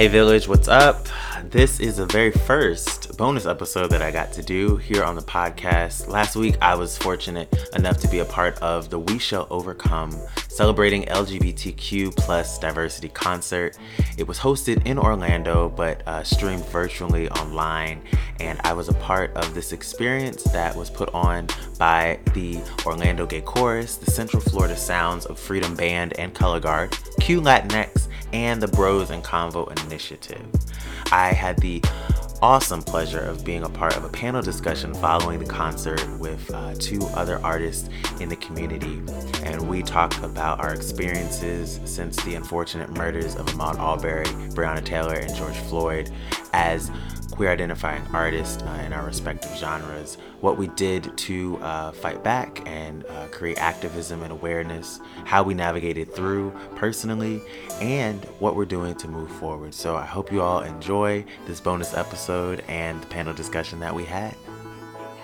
Hey Village, what's up? This is the very first bonus episode that I got to do here on the podcast. Last week, I was fortunate enough to be a part of the We Shall Overcome celebrating LGBTQ plus diversity concert. It was hosted in Orlando, but uh, streamed virtually online, and I was a part of this experience that was put on by the Orlando Gay Chorus, the Central Florida Sounds of Freedom Band and Color Guard, QLatinx, and the Bros in Convo Initiative. I had the awesome pleasure of being a part of a panel discussion following the concert with uh, two other artists in the community. And we talked about our experiences since the unfortunate murders of Ahmaud Arbery, Breonna Taylor, and George Floyd as queer identifying artists uh, in our respective genres, what we did to uh, fight back and uh, create activism and awareness, how we navigated through personally, and what we're doing to move forward. So I hope you all enjoy this bonus episode and the panel discussion that we had.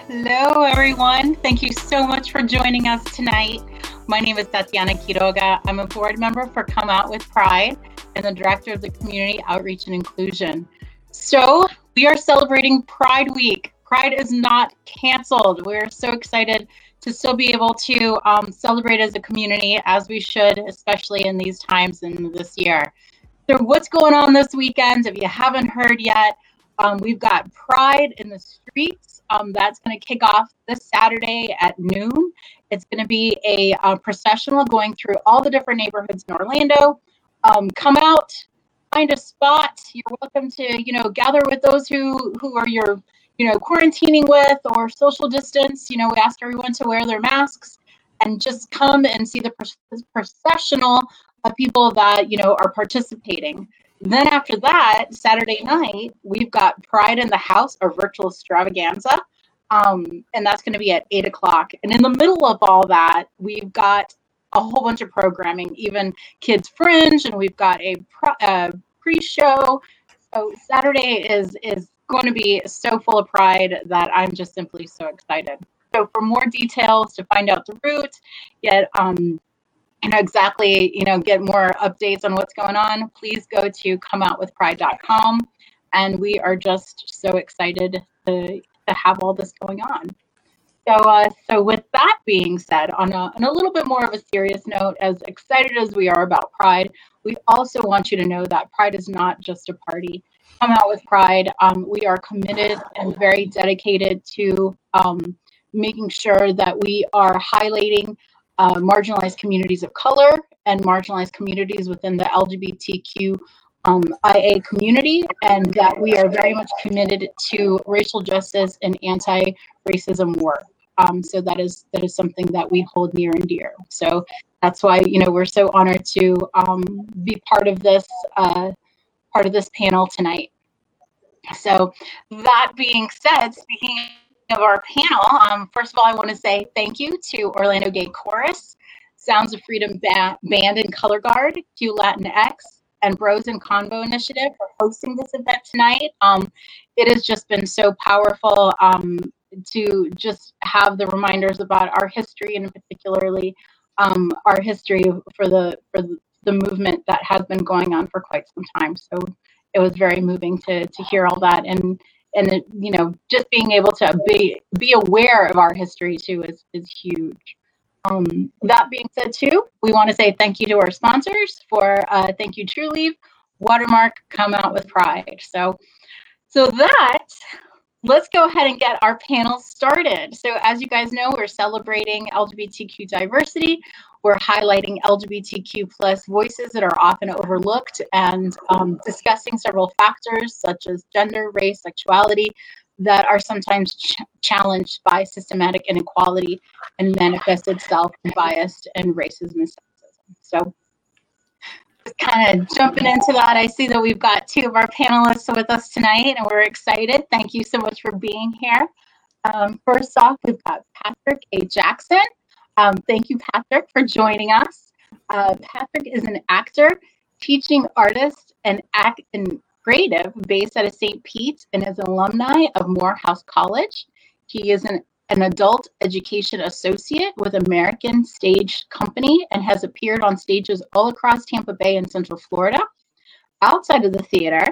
Hello, everyone. Thank you so much for joining us tonight. My name is Tatiana Quiroga. I'm a board member for Come Out with Pride and the director of the Community Outreach and Inclusion. So, we are celebrating Pride Week. Pride is not canceled. We're so excited to still be able to um, celebrate as a community as we should, especially in these times and this year. So, what's going on this weekend? If you haven't heard yet, um, we've got Pride in the streets. Um, that's going to kick off this Saturday at noon. It's going to be a, a, processional going through all the different neighborhoods in Orlando. Um, come out, find a spot. You're welcome to, you know, gather with those who who are your, you know, quarantining with or social distance. You know, we ask everyone to wear their masks and just come and see the processional of people that you know are participating. Then after that, Saturday night, we've got Pride in the House, a virtual extravaganza. Um, and that's going to be at eight o'clock. And in the middle of all that, we've got a whole bunch of programming, even Kids Fringe, and we've got a, pro- pre-show. So Saturday is is going to be so full of pride that I'm just simply so excited. So for more details to find out the route, get um, you know exactly you know get more updates on what's going on, please go to comeoutwithpride.com. And we are just so excited to to have all this going on. So, uh, so with that being said, on a, on a little bit more of a serious note, as excited as we are about Pride, we also want you to know that Pride is not just a party. Come out with Pride. Um, we are committed and very dedicated to um, making sure that we are highlighting uh, marginalized communities of color and marginalized communities within the LGBTQ um, IA community, and that we are very much committed to racial justice and anti-racism work. Um, so that is that is something that we hold near and dear. So that's why you know we're so honored to um, be part of this uh, part of this panel tonight. So that being said, speaking of our panel, um, first of all, I want to say thank you to Orlando Gay Chorus, Sounds of Freedom ba- Band and Color Guard, Q X, and Bros in Convo Initiative for hosting this event tonight. Um, it has just been so powerful. Um, to just have the reminders about our history and particularly um, our history for the for the movement that has been going on for quite some time. So it was very moving to to hear all that and and you know just being able to be be aware of our history too is is huge. Um, that being said, too, we want to say thank you to our sponsors for uh, thank you Trulieve, Watermark, come out with pride. So so that let's go ahead and get our panel started. So, as you guys know, we're celebrating LGBTQ diversity. We're highlighting LGBTQ plus voices that are often overlooked and um, discussing several factors such as gender, race, sexuality that are sometimes ch- challenged by systematic inequality and manifest itself in bias and racism and sexism. So, kind of jumping into that, I see that we've got two of our panelists with us tonight, and we're excited. Thank you so much for being here. Um, first off, we've got Patrick A. Jackson. Um, thank you, Patrick, for joining us. Uh, Patrick is an actor, teaching artist, and act and creative based out of St. Pete and is an alumni of Morehouse College. He is an an adult education associate with American Stage Company and has appeared on stages all across Tampa Bay and Central Florida. Outside of the theater,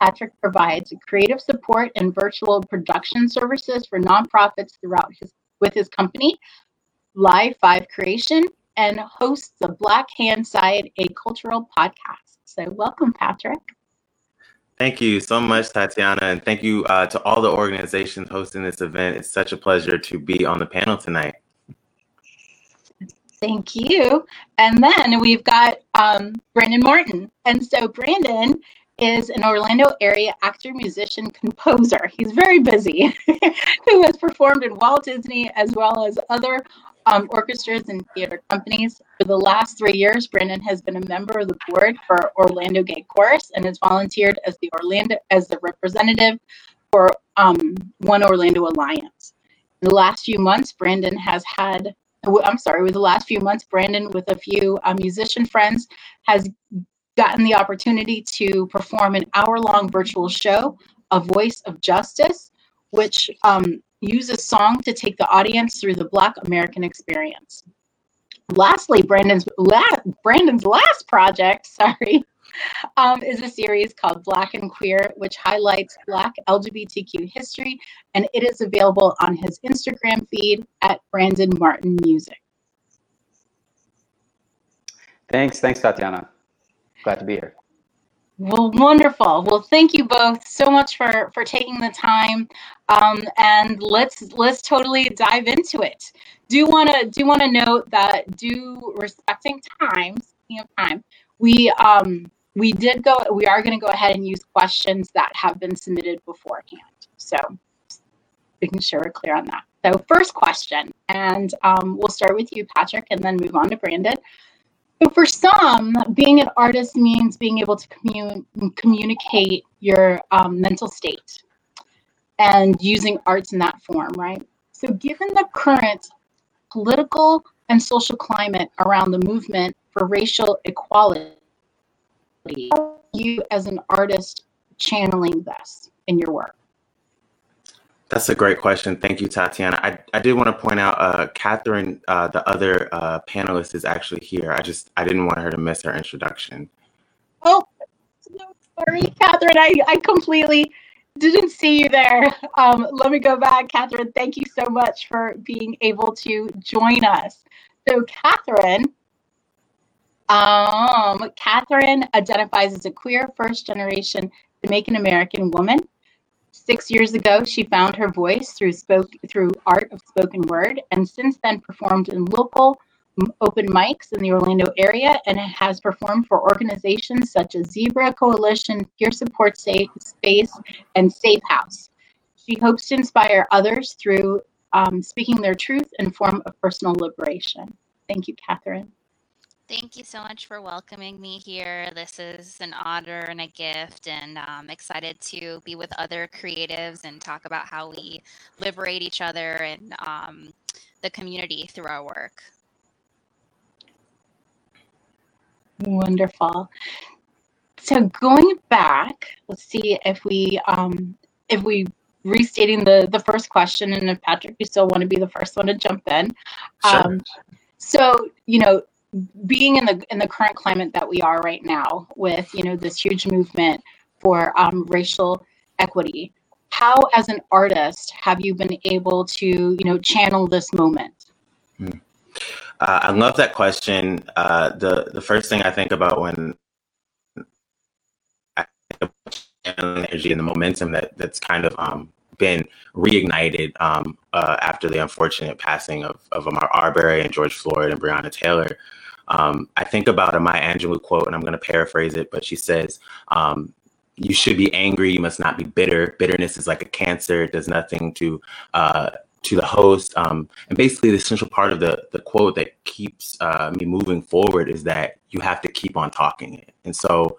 Patrick provides creative support and virtual production services for nonprofits throughout his with his company, Live Five Creation, and hosts the Black Hand Side, a cultural podcast. So, welcome, Patrick. Thank you so much, Tatiana, and thank you uh, to all the organizations hosting this event. It's such a pleasure to be on the panel tonight. Thank you. And then we've got um, Brandon Martin. And so Brandon is an Orlando area actor, musician, composer. He's very busy, who has performed in Walt Disney as well as other um, orchestras and theater companies. For the last three years, Brandon has been a member of the board for Orlando Gay Chorus and has volunteered as the Orlando as the representative for um, One Orlando Alliance. In the last few months, Brandon has had. I'm sorry, with the last few months, Brandon, with a few uh, musician friends, has gotten the opportunity to perform an hour long virtual show, A Voice of Justice, which um, uses song to take the audience through the Black American experience. Lastly, Brandon's, la- Brandon's last project, sorry, um, is a series called Black and Queer, which highlights Black LGBTQ history, and it is available on his Instagram feed at Brandon Martin Music. Thanks, thanks, Tatiana. Glad to be here. Well, wonderful. Well, thank you both so much for for taking the time, um, and let's let's totally dive into it. Do want to do want to note that do respecting time, speaking of time, we um we did go we are going to go ahead and use questions that have been submitted beforehand. So making sure we're clear on that. So first question, and um, we'll start with you, Patrick, and then move on to Brandon. So for some, being an artist means being able to commun- communicate your um, mental state and using arts in that form, right? So given the current political and social climate around the movement for racial equality, you as an artist channeling this in your work? That's a great question. Thank you, Tatiana. I, I did want to point out, uh, Kathryn, uh, the other uh, panelist, is actually here. I just I didn't want her to miss her introduction. Oh, sorry, Kathryn. I, I completely didn't see you there. Um, let me go back, Kathryn. Thank you so much for being able to join us. So, Kathryn, um, Kathryn identifies as a queer first generation Jamaican American woman Six years ago, she found her voice through spoke through art of spoken word, and since then performed in local open mics in the Orlando area, and has performed for organizations such as Zebra Coalition, Peer Support Space, and Safe House. She hopes to inspire others through um, speaking their truth and form of personal liberation. Thank you, Kathryn. Thank you so much for welcoming me here. This is an honor and a gift, and I'm excited to be with other creatives and talk about how we liberate each other and um, the community through our work. Wonderful. So going back, let's see if we um, if we restating the the first question, and if Patrick, you still want to be the first one to jump in. Sure. Um, so you know being in the in the current climate that we are right now with you know this huge movement for um, racial equity how as an artist have you been able to you know channel this moment hmm. uh, i love that question uh, the the first thing i think about when I energy and the momentum that that's kind of um, been reignited um, uh, after the unfortunate passing of, of Ahmaud Arbery and George Floyd and Breonna Taylor. Um, I think about a Maya Angelou quote, and I'm going to paraphrase it, but she says, um, "You should be angry. You must not be bitter. Bitterness is like a cancer; it does nothing to uh, to the host." Um, and basically, the essential part of the the quote that keeps uh, me moving forward is that you have to keep on talking it. And so,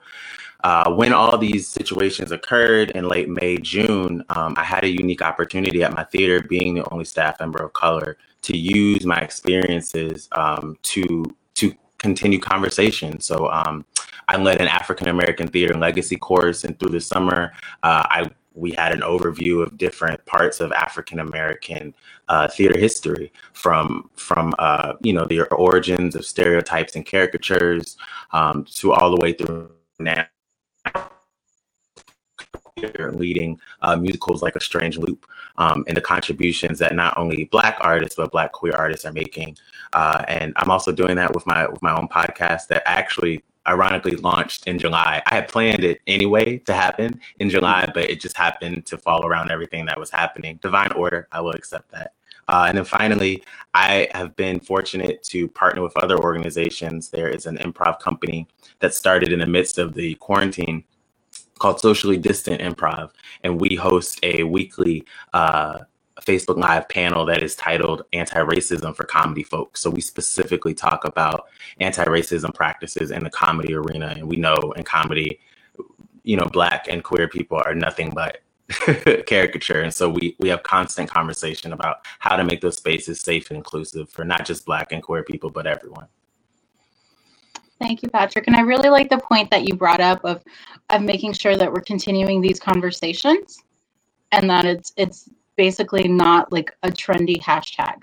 uh, when all these situations occurred in late May, June, um, I had a unique opportunity at my theater, being the only staff member of color, to use my experiences um, to to continue conversation. So um, I led an African American theater legacy course, and through the summer, uh, I we had an overview of different parts of African American uh, theater history, from from uh, you know the origins of stereotypes and caricatures um, to all the way through now leading uh, musicals like A Strange Loop um, and the contributions that not only Black artists but Black queer artists are making. Uh, and I'm also doing that with my with my own podcast that actually ironically launched in July. I had planned it anyway to happen in July, but it just happened to fall around everything that was happening. Divine order, I will accept that. Uh, and then finally, I have been fortunate to partner with other organizations. There is an improv company that started in the midst of the quarantine called Socially Distant Improv, and we host a weekly uh, Facebook Live panel that is titled Anti Racism for Comedy Folks. So we specifically talk about anti racism practices in the comedy arena. And we know in comedy, you know, Black and queer people are nothing but caricature. And so we, we have constant conversation about how to make those spaces safe and inclusive for not just Black and queer people, but everyone. Thank you, Patrick. And I really like the point that you brought up of of making sure that we're continuing these conversations and that it's it's basically not like a trendy hashtag.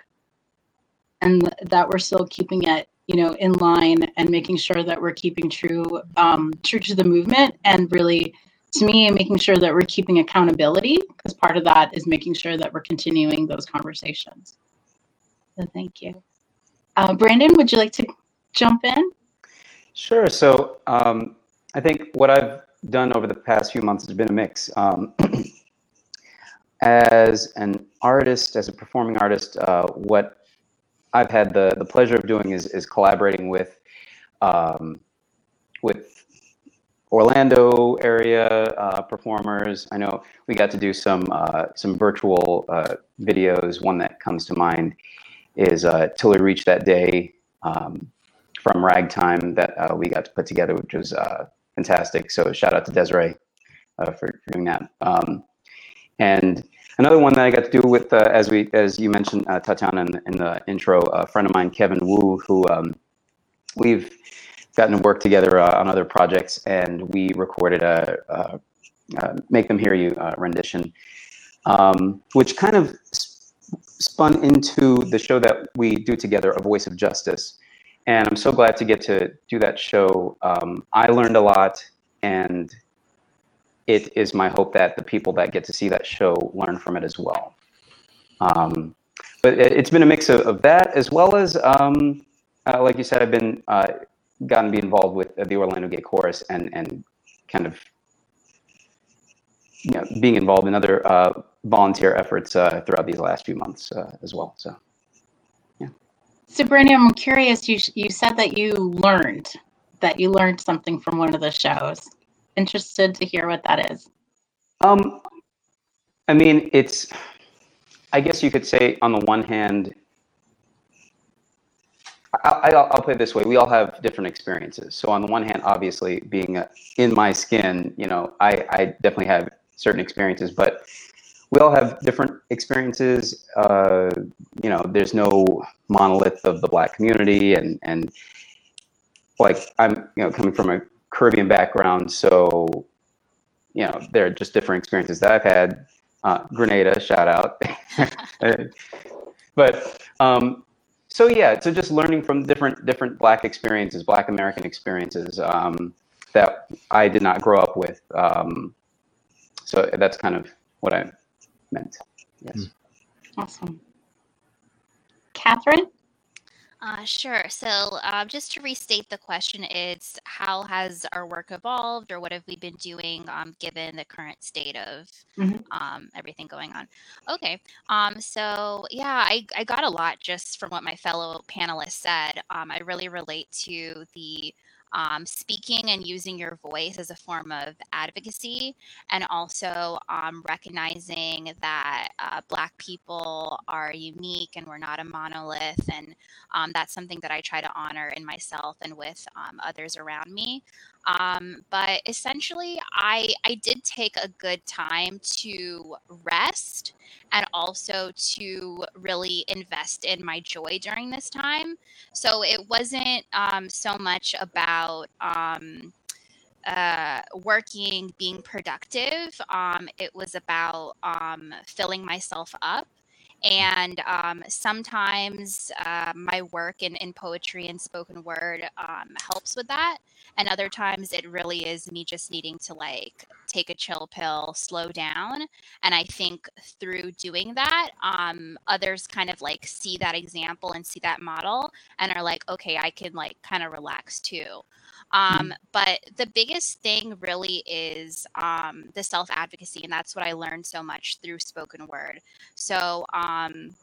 And that we're still keeping it you know in line and making sure that we're keeping true um, true to the movement and really to me making sure that we're keeping accountability because part of that is making sure that we're continuing those conversations. So thank you. Uh, brandon would you like to jump in Sure. So um, I think what I've done over the past few months has been a mix. Um, as an artist, as a performing artist, uh, what I've had the, the pleasure of doing is, is collaborating with um, with Orlando area uh, performers. I know we got to do some uh, some virtual uh, videos. One that comes to mind is uh, "Till We Reach That Day." Um, from Ragtime that uh, we got to put together, which was uh, fantastic. So shout out to Desiree uh, for, for, doing that. Um, and another one that I got to do with, uh, as we as you mentioned, uh, Tatiana in, in, the intro, a friend of mine, Kevin Wu, who um, we've gotten to work together uh, on other projects, and we recorded a, "Make Them Hear You" rendition, um, which kind of spun into the show that we do together, "A Voice of Justice." And I'm so glad to get to do that show. Um, I learned a lot, and it is my hope that the people that get to see that show learn from it as well. Um, but it, has been a mix of, of, that as well as, um, uh, like you said, I've been uh, gotten to be involved with the Orlando Gay Chorus and and kind of you know being involved in other uh, volunteer efforts uh, throughout these last few months uh, as well. So. So, I'm curious. You you said that you learned that you learned something from one of the shows. Interested to hear what that is. Um, I mean, it's. I guess you could say, on the one hand, I, will put it this way: we all have different experiences. So, on the one hand, obviously, being in my skin, you know, I, I definitely have certain experiences, but we all have different experiences. Uh, you know, there's no monolith of the black community, and and like I'm, you know, coming from a Caribbean background, so you know, there are just different experiences that I've had. Uh, Grenada, shout out. but um, so yeah, so just learning from different different Black experiences, Black American experiences um, that I did not grow up with. Um, so that's kind of what I meant. Yes. Mm. Awesome. Kathryn? Uh, sure. So, uh, just to restate the question, it's how has our work evolved, or what have we been doing, um, given the current state of mm-hmm. um, everything going on? Okay. Um, so, yeah, I, I got a lot just from what my fellow panelists said. Um, I really relate to the um, speaking and using your voice as a form of advocacy, and also um, recognizing that uh, Black people are unique and we're not a monolith. And um, that's something that I try to honor in myself and with um, others around me. Um, but essentially, I I did take a good time to rest and also to really invest in my joy during this time. So it wasn't um, so much about um, uh, working, being productive. Um, it was about um, filling myself up. And um, sometimes uh, my work in, in poetry and spoken word um, helps with that. And other times it really is me just needing to like take a chill pill, slow down. And I think through doing that, um, others kind of like see that example and see that model and are like, okay, I can like kind of relax too. Mm-hmm. Um, but the biggest thing really is um, the self advocacy, and that's what I learned so much through spoken word. So, um,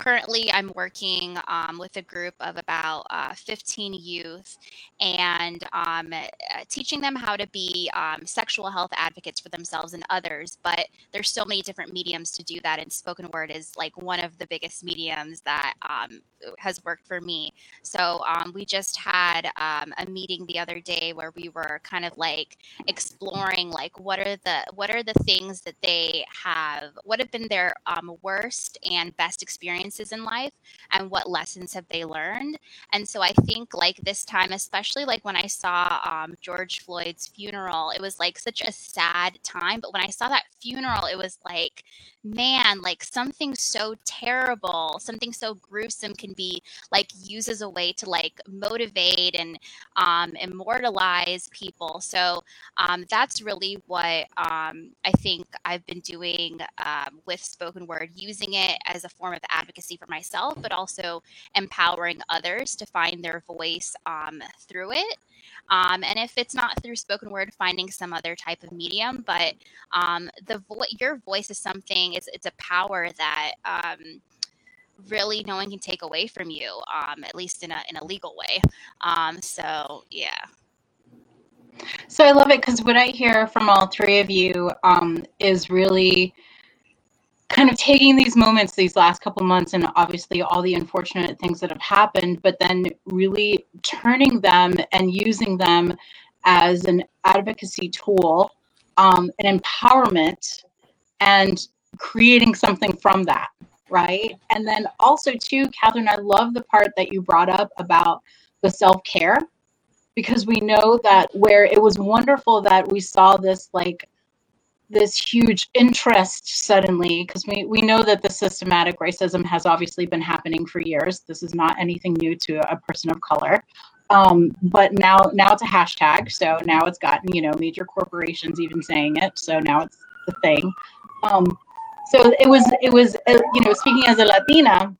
currently i'm working um, with a group of about uh, 15 youth and um, uh, teaching them how to be um, sexual health advocates for themselves and others but there's so many different mediums to do that and spoken word is like one of the biggest mediums that um, has worked for me. So um, we just had um, a meeting the other day where we were kind of like exploring like what are the what are the things that they have what have been their worst and best experiences experiences in life and what lessons have they learned. And so i think like this time especially like when i saw um, george floyd's funeral it was like such a sad time but when i saw that funeral it was like man, like something so terrible, something so gruesome can be like used as a way to like motivate and um, immortalize people. So um, that's really what um, I think I've been doing um, with spoken word, using it as a form of advocacy for myself, but also empowering others to find their voice um, through it. Um, and if it's not through spoken word, finding some other type of medium. But um, the vo- your voice is something. It's it's a power that um, really no one can take away from you, um, at least in a in a legal way. Um, so yeah. So I love it because what I hear from all three of you um, is really kind of taking these moments these last couple months and obviously all the unfortunate things that have happened but then really turning them and using them as an advocacy tool um, an empowerment and creating something from that right? And then also too kathryn i love the part that you brought up about the self-care because we know that where it was wonderful that we saw this like this huge interest suddenly because we, we know that the systematic racism has obviously been happening for years. This is not anything new to a person of color. Um, but now now it's a hashtag so now it's gotten you know major corporations even saying it so now it's the thing. Um, so it was it was uh, you know speaking as a latina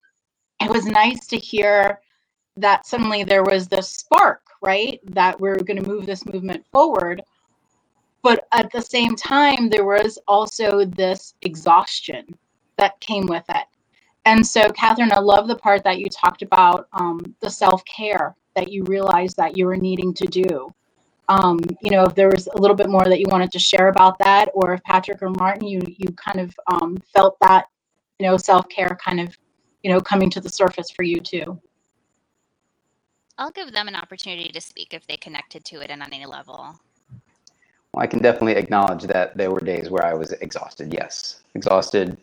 it was nice to hear that suddenly there was this spark right that we're going to move this movement forward but at the same time there was also this exhaustion that came with it. And so kathryn i love the part that you talked about um, the self-care that you realized that you were needing to do. Um, you know if there was a little bit more that you wanted to share about that or if patrick or martin you you kind of um, felt that you know self-care kind of you know coming to the surface for you too. I'll give them an opportunity to speak if they connected to it on any level I can definitely acknowledge that there were days where I was exhausted. Yes, exhausted,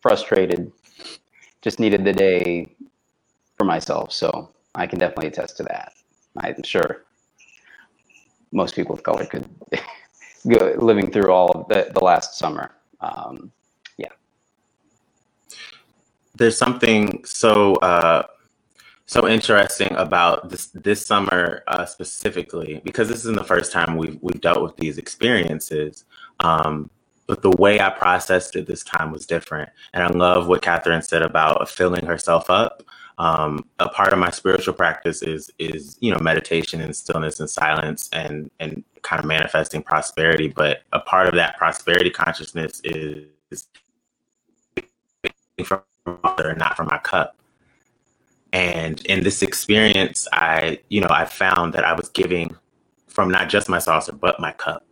frustrated, just needed the day for myself. So I can definitely attest to that. I'm sure most people of color could go living through all of the, the last summer. Um, yeah. There's something so uh, so interesting about this this summer uh, specifically because this isn't the first time we've we've dealt with these experiences. Um, but the way I processed it this time was different, and I love what Kathryn said about filling herself up. Um, a part of my spiritual practice is is you know meditation and stillness and silence and and kind of manifesting prosperity. But a part of that prosperity consciousness is, from not from my cup. And in this experience, I, you know, I found that I was giving from not just my saucer, but my cup.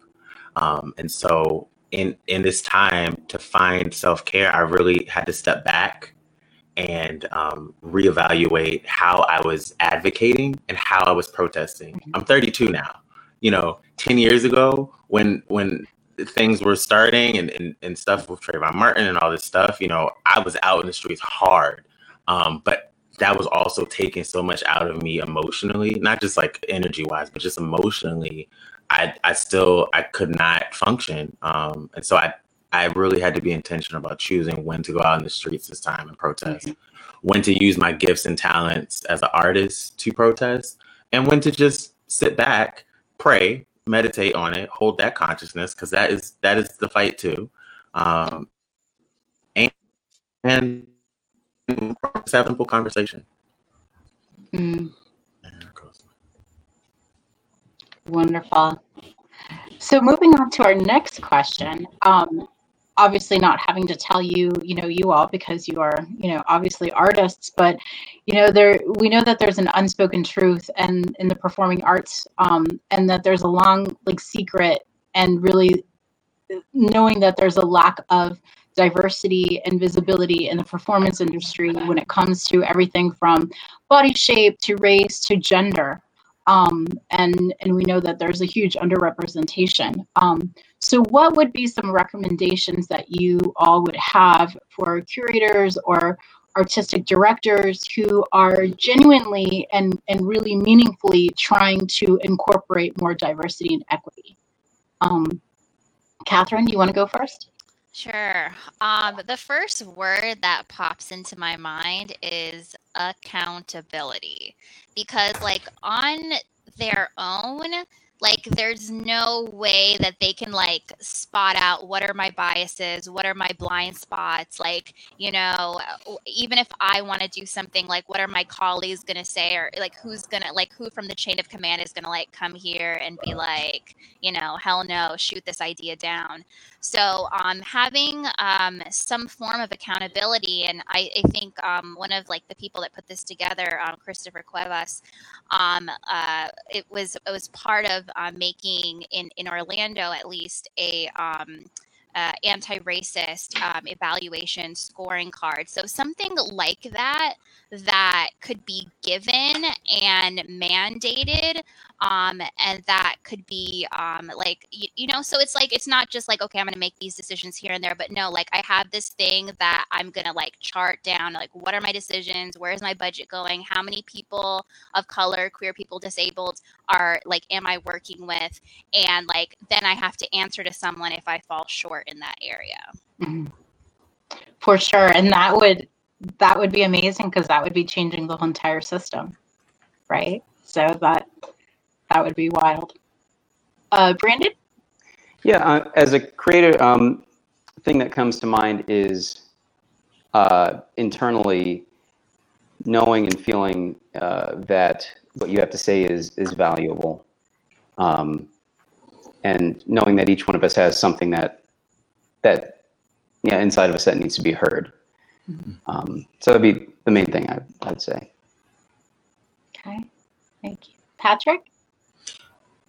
Um, and so in in this time to find self care, I really had to step back and um, reevaluate how I was advocating and how I was protesting. Mm-hmm. I'm 32 now. You know, 10 years ago, when when things were starting and, and, and stuff with Trayvon Martin and all this stuff, you know, I was out in the streets hard. Um, but that was also taking so much out of me emotionally, not just like energy wise, but just emotionally. I I still I could not function, um, and so I I really had to be intentional about choosing when to go out in the streets this time and protest, mm-hmm. when to use my gifts and talents as an artist to protest, and when to just sit back, pray, meditate on it, hold that consciousness because that is that is the fight too, um, and and have simple conversation. Mm. Wonderful. So moving on to our next question. Um, obviously not having to tell you, you know, you all because you are, you know, obviously artists, but you know, there we know that there's an unspoken truth and in the performing arts, um, and that there's a long like secret and really knowing that there's a lack of diversity and visibility in the performance industry when it comes to everything from body shape to race to gender um, and and we know that there's a huge underrepresentation. Um, so, what would be some recommendations that you all would have for curators or artistic directors who are genuinely and and really meaningfully trying to incorporate more diversity and equity? Um, Catherine, do you want to go first? Sure. Um, the first word that pops into my mind is accountability because, like, on their own, like there's no way that they can like spot out what are my biases what are my blind spots like you know even if i want to do something like what are my colleagues going to say or like who's going to like who from the chain of command is going to like come here and be like you know hell no shoot this idea down. So um, having um, some form of accountability and i, I think um, one of like the people that put this together um, christopher cuevas um, uh, it was it was part of uh, making in in Orlando at least a um, uh, anti-racist um, evaluation scoring card. So something like that that could be given and mandated um, and that could be um, like you, you, know so it's like it's not just like okay i'm gonna make these decisions here and there but no like i have this thing that i'm gonna like chart down like what are my decisions where's my budget going how many people of color queer people disabled are like am i working with and like then i have to answer to someone if i fall short in that area mm-hmm. for sure and that would that would be amazing because that would be changing the whole entire system, right? So that that would be wild. Uh, Brandon? Yeah, uh, as a creator, um, thing that comes to mind is uh, internally knowing and feeling uh, that what you have to say is is valuable, um, and knowing that each one of us has something that that yeah inside of us that needs to be heard. Um, so that'd be the main thing I, I'd say. Okay, thank you, Patrick.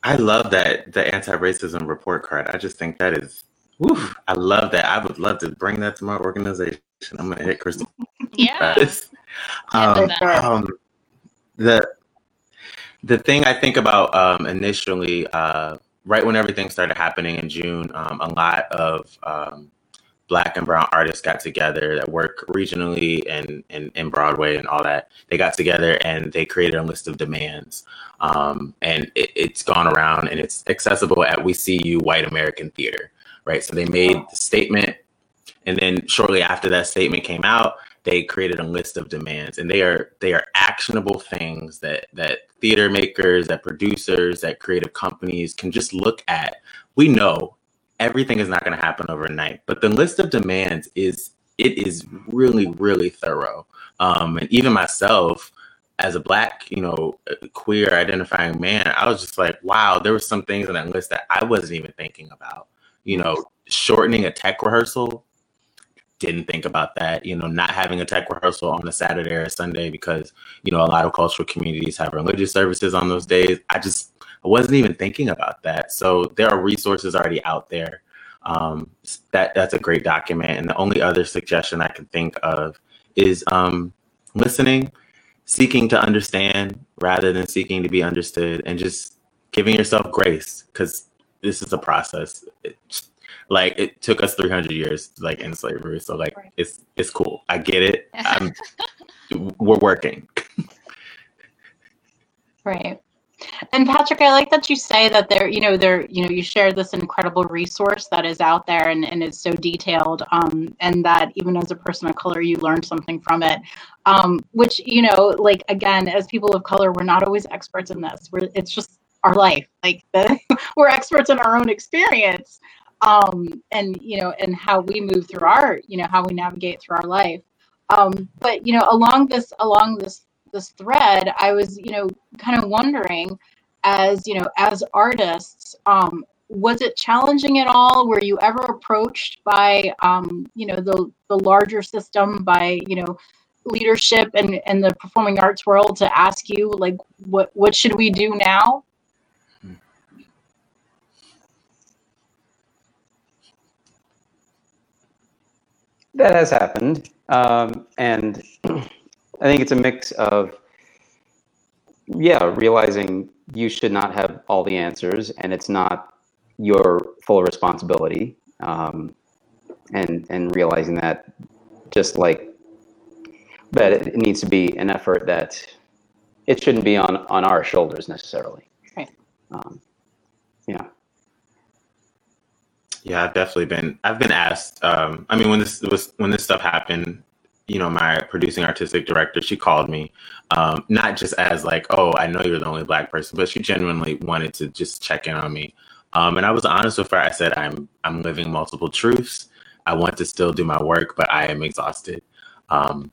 I love that the anti-racism report card. I just think that is, whew, I love that. I would love to bring that to my organization. I'm gonna hit Crystal. yeah. um, um, the the thing I think about um, initially, uh, right when everything started happening in June, um, a lot of um, black and brown artists got together that work regionally and in Broadway and all that. They got together and they created a list of demands. Um, and it, it's gone around and it's accessible at We See You White American Theater, right? So they made the statement. And then shortly after that statement came out, they created a list of demands and they are they are actionable things that that theater makers that producers that creative companies can just look at we know everything is not going to happen overnight, but the list of demands is it is really really thorough. Um, and even myself, as a black, you know, queer identifying man, I was just like, wow, there were some things on that list that I wasn't even thinking about. You know, shortening a tech rehearsal, didn't think about that. You know, not having a tech rehearsal on a Saturday or a Sunday because, you know, a lot of cultural communities have religious services on those days. I just I wasn't even thinking about that. So there are resources already out there. Um, that that's a great document. And the only other suggestion I can think of is um, listening, seeking to understand rather than seeking to be understood, and just giving yourself grace because this is a process. It, like it took us 300 years like in slavery so like right. it's it's cool i get it we're working right And Patrick, I like that you say that there, you know, there, you know, you share this incredible resource that is out there and, and is so detailed. Um, and that even as a person of color, you learn something from it. Um, which, you know, like again, as people of color, we're not always experts in this. We're it's just our life. Like the, we're experts in our own experience. Um, and you know, and how we move through our, you know, how we navigate through our life. Um, but you know, along this along this this thread, I was, you know, kind of wondering as, you know, as artists, um, was it challenging at all? Were you ever approached by, um, you know, the, the larger system by, you know, leadership and, and the performing arts world to ask you like, what, what should we do now? That has happened. Um, and I think it's a mix of, yeah, realizing you should not have all the answers and it's not your full responsibility. Um, and, and realizing that just like that it needs to be an effort that it shouldn't be on, on our shoulders necessarily. Right. Um, yeah. Yeah, I've definitely been. I've been asked. Um, I mean, when this was when this stuff happened, you know, my producing artistic director, she called me, um, not just as like, oh, I know you're the only black person, but she genuinely wanted to just check in on me. Um, and I was honest with her. I said, I'm I'm living multiple truths. I want to still do my work, but I am exhausted. Um,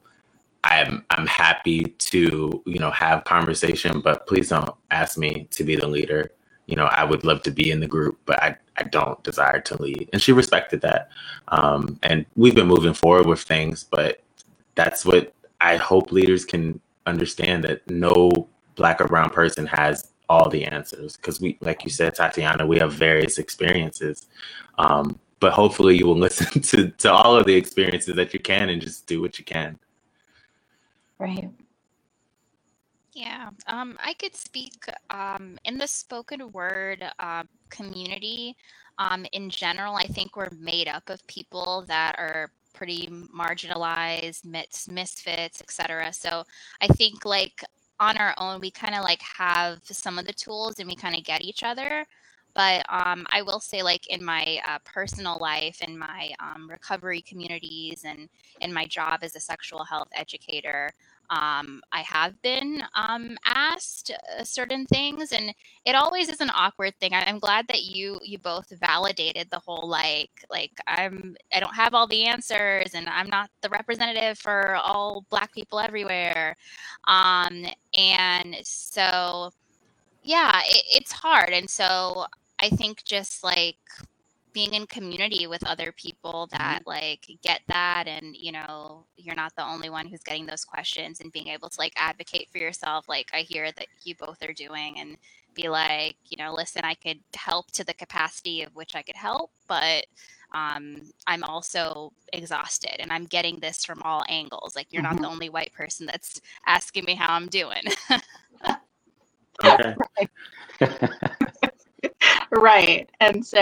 I'm I'm happy to you know have conversation, but please don't ask me to be the leader. You know, I would love to be in the group, but I I don't desire to lead. And she respected that. Um, and we've been moving forward with things, but that's what I hope leaders can understand that no black or brown person has all the answers because we, like you said, Tatiana, we have various experiences. Um, but hopefully you will listen to, to all of the experiences that you can and just do what you can. Right. Yeah, um, I could speak um, in the spoken word uh, community. Um, in general, I think we're made up of people that are pretty marginalized, mis- misfits, etc. So I think like on our own, we kind of like have some of the tools and we kind of get each other. But um, I will say, like in my uh, personal life, in my um, recovery communities, and in my job as a sexual health educator, um, I have been um, asked uh, certain things, and it always is an awkward thing. I, am glad that you you both validated the whole like like I'm I don't have all the answers, and I'm not the representative for all Black people everywhere, um, and so yeah, it, it's hard, and so I think just like being in community with other people mm-hmm. that like get that and you know you're not the only one who's getting those questions and being able to like advocate for yourself like i hear that you both are doing and be like you know listen i could help to the capacity of which i could help but um, i'm also exhausted and i'm getting this from all angles like you're mm-hmm. not the only white person that's asking me how i'm doing okay right. And so,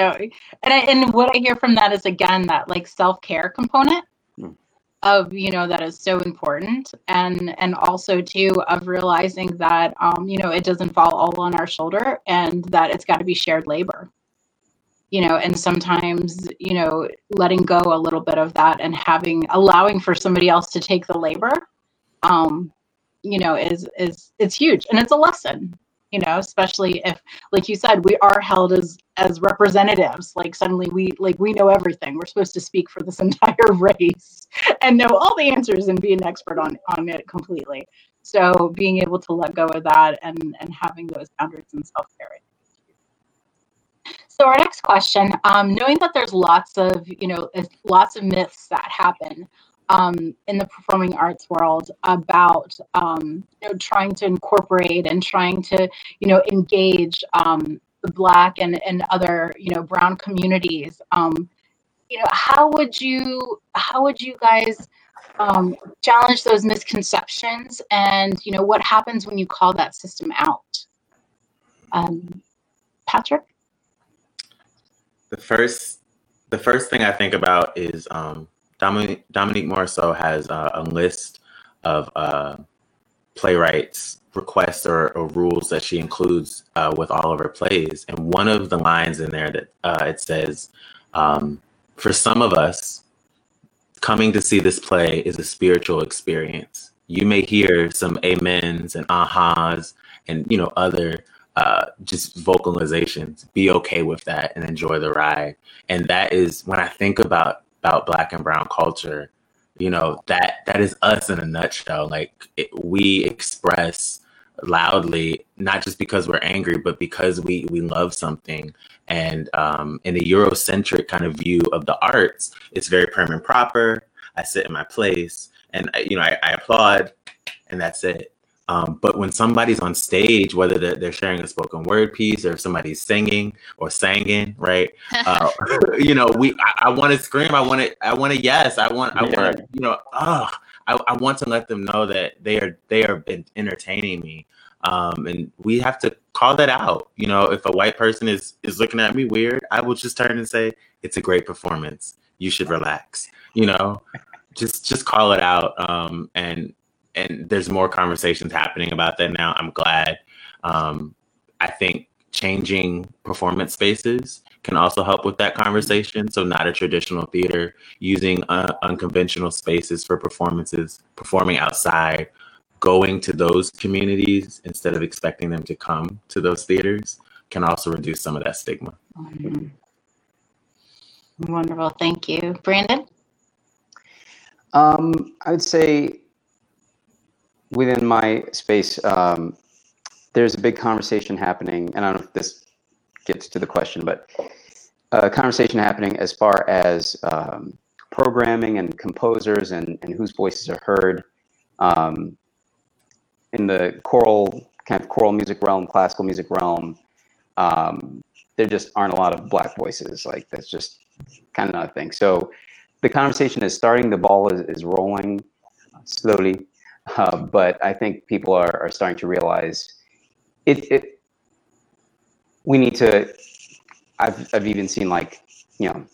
and I, and what I hear from that is again that like self care component mm. of you know that is so important, and and also too of realizing that um you know it doesn't fall all on our shoulder, and that it's got to be shared labor. You know, and sometimes you know letting go a little bit of that and having allowing for somebody else to take the labor, um, you know, is is it's huge, and it's a lesson you know especially if like you said we are held as as representatives like suddenly we like we know everything. We're supposed to speak for this entire race and know all the answers and be an expert on on it completely. So being able to let go of that and and having those boundaries and self-care. So our next question um, knowing that there's lots of you know lots of myths that happen um, in the performing arts world about um, you know, trying to incorporate and trying to you know engage um, the black and, and other you know brown communities. Um, you know how would you how would you guys um, challenge those misconceptions and you know what happens when you call that system out? Um, patrick? The first the first thing i think about is um, Dominique, Dominique Morisseau has uh, a list of uh, playwrights, requests or, or, rules that she includes uh, with all of her plays. And one of the lines in there that uh, it says, um, for some of us, coming to see this play is a spiritual experience. You may hear some amens and ahas and you know other uh, just vocalizations. Be okay with that and enjoy the ride. And that is when I think about about Black and Brown culture. You know that that is us in a nutshell. Like it, we express loudly, not just because we're angry, but because we we love something. And um, in a Eurocentric kind of view of the arts, it's very prim and proper. I sit in my place, and you know, I, I applaud, and that's it. Um, but when somebody's on stage, whether they're, they're, sharing a spoken word piece or if somebody's singing or singing, right? Uh, you know, we I, I want to scream. I want to. I want to yes. I want. I want. You know. Oh, I, I want to let them know that they are they are entertaining me. Um, and we have to call that out. You know, if a white person is is looking at me weird, I will just turn and say, "It's a great performance. You should relax." You know, just just call it out. Um, and and there's more conversations happening about that now. I'm glad. Um, I think changing performance spaces can also help with that conversation. So, not a traditional theater, using uh, unconventional spaces for performances, performing outside, going to those communities instead of expecting them to come to those theaters can also reduce some of that stigma. Mm-hmm. Wonderful. Thank you. Brandon? Um, I would say within my space, um, there's a big conversation happening, and I don't know if this gets to the question, but a conversation happening as far as um, programming and composers and, and whose voices are heard um, in the choral kind of choral music realm, classical music realm. Um, there just aren't a lot of black voices. Like that's just kind of not a thing. So the conversation is starting. The ball is, is rolling slowly, uh, but I think people are, are starting to realize it, it. We need to. I've I've even seen like you know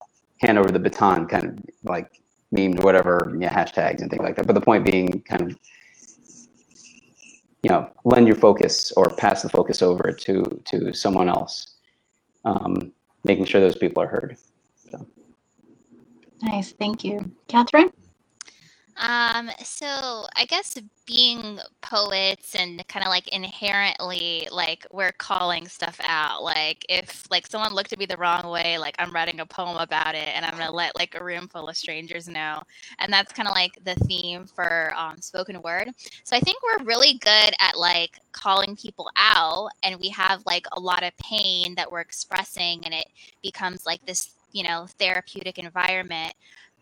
hand over the baton kind of like memed whatever yeah, hashtags and things like that. But the point being kind of you know lend your focus or pass the focus over to to someone else, um, making sure those people are heard. Nice, thank you. Kathryn? Um, so I guess being poets and kind of like inherently like we're calling stuff out. Like if like someone looked at me the wrong way, like I'm writing a poem about it and I'm gonna let like a room full of strangers know. And that's kind of like the theme for um, spoken word. So I think we're really good at like calling people out and we have like a lot of pain that we're expressing and it becomes like this you know therapeutic environment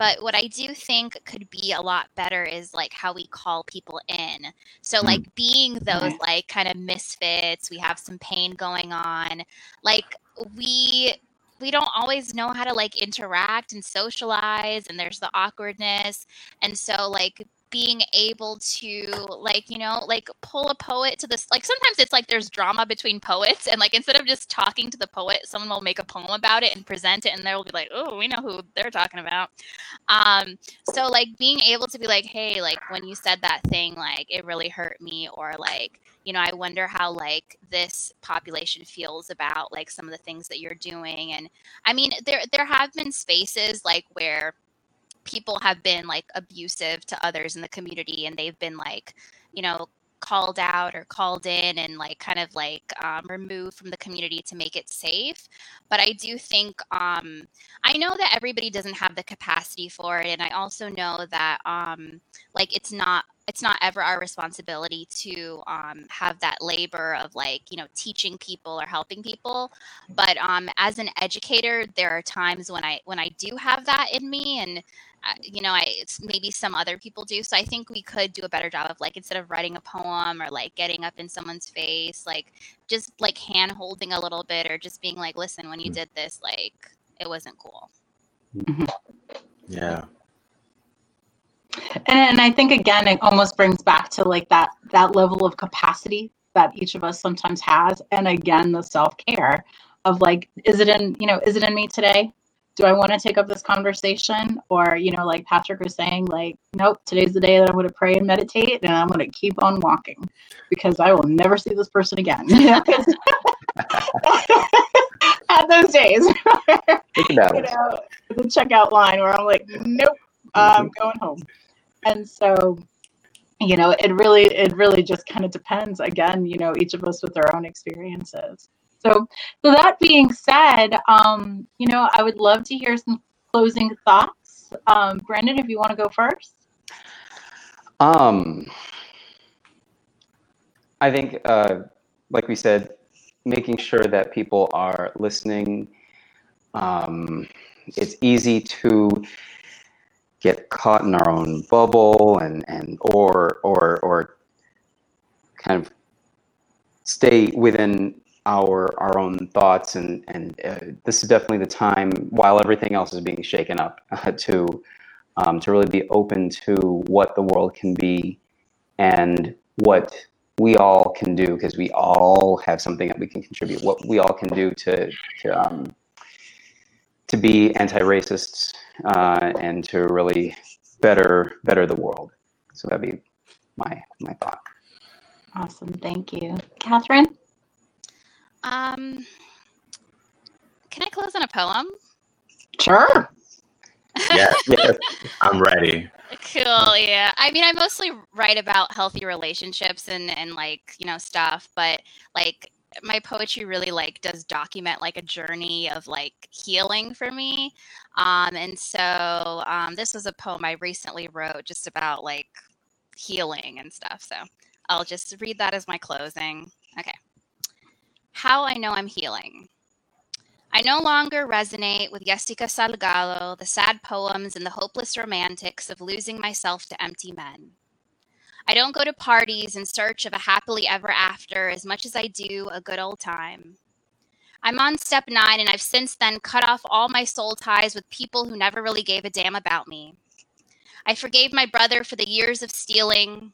but what i do think could be a lot better is like how we call people in. So mm. like being those like kind of misfits we have some pain going on. Like we we don't always know how to like interact and socialize and there's the awkwardness. And so like being able to like you know like pull a poet to this like sometimes it's like there's drama between poets and like instead of just talking to the poet someone will make a poem about it and present it and they'll be like oh we know who they're talking about. Um so like being able to be like hey like when you said that thing like it really hurt me or like you know i wonder how like this population feels about like some of the things that you're doing and i mean there there have been spaces like where people have been like abusive to others in the community and they've been like you know called out or called in and like kind of like um, removed from the community to make it safe. But i do think um, i know that everybody doesn't have the capacity for it and i also know that um, like it's not it's not ever our responsibility to um, have that labor of like you know teaching people or helping people. But um, as an educator there are times when i when i do have that in me and you know, I maybe some other people do. So I think we could do a better job of like instead of writing a poem or like getting up in someone's face, like just like hand holding a little bit or just being like, listen, when you mm. did this, like it wasn't cool. Mm-hmm. Yeah. And, and I think again, it almost brings back to like that that level of capacity that each of us sometimes has, and again, the self care of like, is it in you know, is it in me today? Do I want to take up this conversation? Or, you know, like Patrick was saying, like, nope, today's the day that I'm going to pray and meditate and I'm going to keep on walking because I will never see this person again. At those days, Think about you know, the checkout line where I'm like, nope, mm-hmm. I'm going home. And so, you know, it really, it really just kind of depends. Again, you know, each of us with our own experiences. So, so that being said, um, you know, I would love to hear some closing thoughts. Um, Brandon, if you want to go first. Um, I think, uh, like we said, making sure that people are listening. Um, it's easy to get caught in our own bubble and, and or or or kind of stay within our our own thoughts and and uh, this is definitely the time while everything else is being shaken up to um, to really be open to what the world can be and what we all can do because we all have something that we can contribute. What we all can do to to um, to be anti-racists uh, and to really better better the world. So that'd be my my thought. Awesome. Thank you. Kathryn? Um, can I close on a poem? Sure. Yes, yes, I'm ready. Cool, yeah. I mean, I mostly write about healthy relationships and and like, you know, stuff, but like my poetry really like does document like a journey of like healing for me. Um and so um this was a poem I recently wrote just about like healing and stuff. So I'll just read that as my closing. Okay. How I know I'm healing. I no longer resonate with Jessica Salgado, the sad poems, and the hopeless romantics of losing myself to empty men. I don't go to parties in search of a happily ever after as much as I do a good old time. I'm on step nine, and I've since then cut off all my soul ties with people who never really gave a damn about me. I forgave my brother for the years of stealing,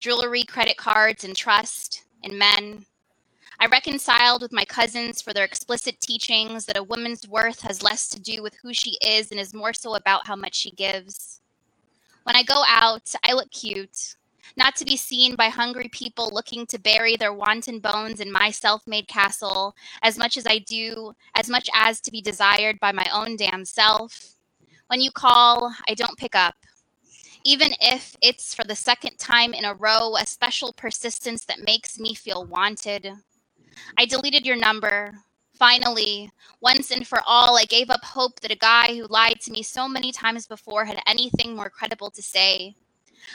jewelry, credit cards, and trust in men. I reconciled with my cousins for their explicit teachings that a woman's worth has less to do with who she is and is more so about how much she gives. When I go out, I look cute, not to be seen by hungry people looking to bury their wanton bones in my self made castle as much as I do, as much as to be desired by my own damn self. When you call, I don't pick up. Even if it's for the second time in a row, a special persistence that makes me feel wanted. I deleted your number. Finally, once and for all, I gave up hope that a guy who lied to me so many times before had anything more credible to say.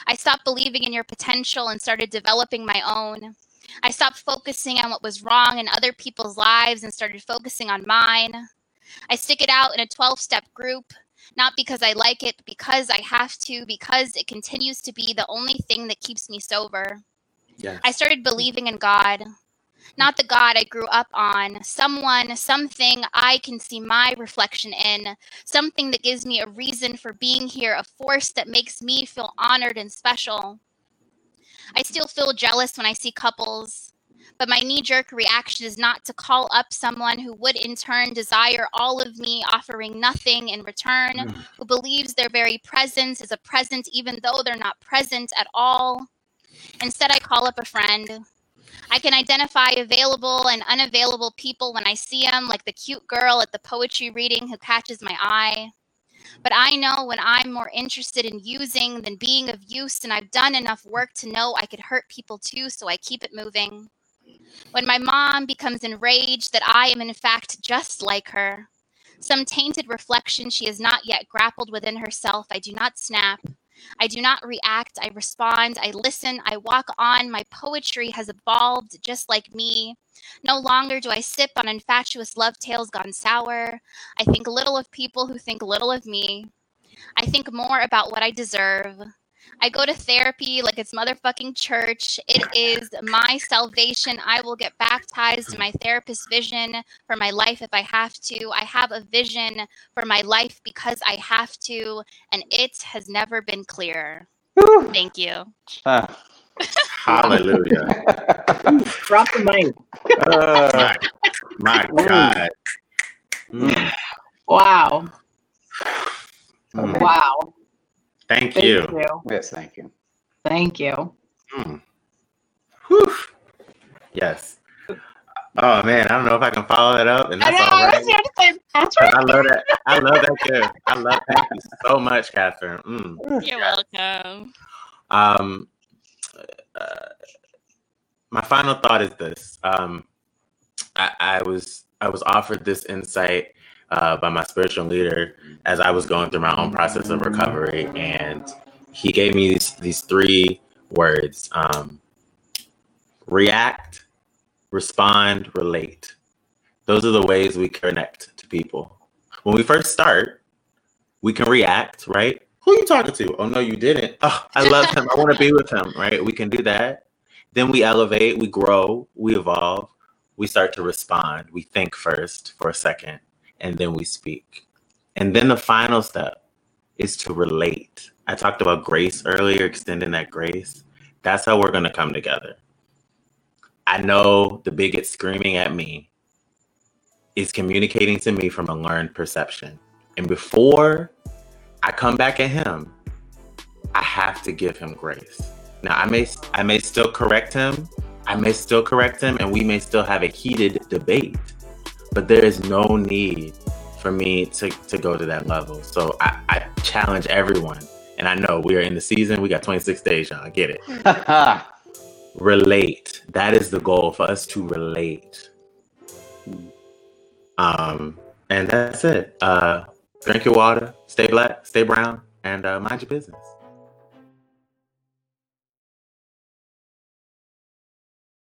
I stopped believing in your potential and started developing my own. I stopped focusing on what was wrong in other people's lives and started focusing on mine. I stick it out in a 12 step group, not because I like it, but because I have to, because it continues to be the only thing that keeps me sober. Yeah. I started believing in God, not the God I grew up on, someone, something I can see my reflection in, something that gives me a reason for being here, a force that makes me feel honored and special. I still feel jealous when I see couples, but my knee jerk reaction is not to call up someone who would in turn desire all of me, offering nothing in return, Mm. who believes their very presence is a present even though they're not present at all. Instead, I call up a friend. I can identify available and unavailable people when I see them, like the cute girl at the poetry reading who catches my eye. But I know when I'm more interested in using than being of use, and I've done enough work to know I could hurt people too, so I keep it moving. When my mom becomes enraged that I am in fact just like her, some tainted reflection she has not yet grappled within herself, I do not snap. I do not react, I respond, I listen, I walk on. My poetry has evolved just like me. No longer do I sip on infatuous love tales gone sour. I think little of people who think little of me. I think more about what I deserve. I go to therapy like it's motherfucking church. It is my salvation. I will get baptized in my therapist's vision for my life if I have to. I have a vision for my life because I have to, and it has never been clearer. Whew. Thank you. Ah. Hallelujah. Drop the mic. Uh, My God. Mm. Wow. Thank, Thank you. you. Yes, thank you. Thank you. Mm. Whew. Yes. Oh man, I don't know if I can follow that up, and I that's know. all I was here to say, 'Cause Patrick. I love that. I love that too. I love. Thank you so much, Kathryn. Mm. You're welcome. Um, uh, my final thought is this: um, I, I was I was offered this insight uh, by my spiritual leader as I was going through my own process of recovery, and he gave me these these three words: um, react, respond, relate. Those are the ways we connect to people. When we first start, we can react, right? Who are you talking to? Oh no, you didn't. Oh, I love him. I want to be with him, right? We can do that. Then we elevate, we grow, we evolve, we start to respond. We think first for a second, and then we speak. And then the final step is to relate. I talked about grace earlier, extending that grace. That's how we're going to come together. I know the bigot screaming at me is communicating to me from a learned perception. And before I come back at him, I have to give him grace. Now I may I may still correct him. I may still correct him and we may still have a heated debate. But there is no need for me to, to go to that level. So I, I challenge everyone. And I know we are in the season, we got 26 days, y'all. I get it. relate. That is the goal for us to relate. Um, and that's it. Uh, drink your water, stay black, stay brown, and uh, mind your business.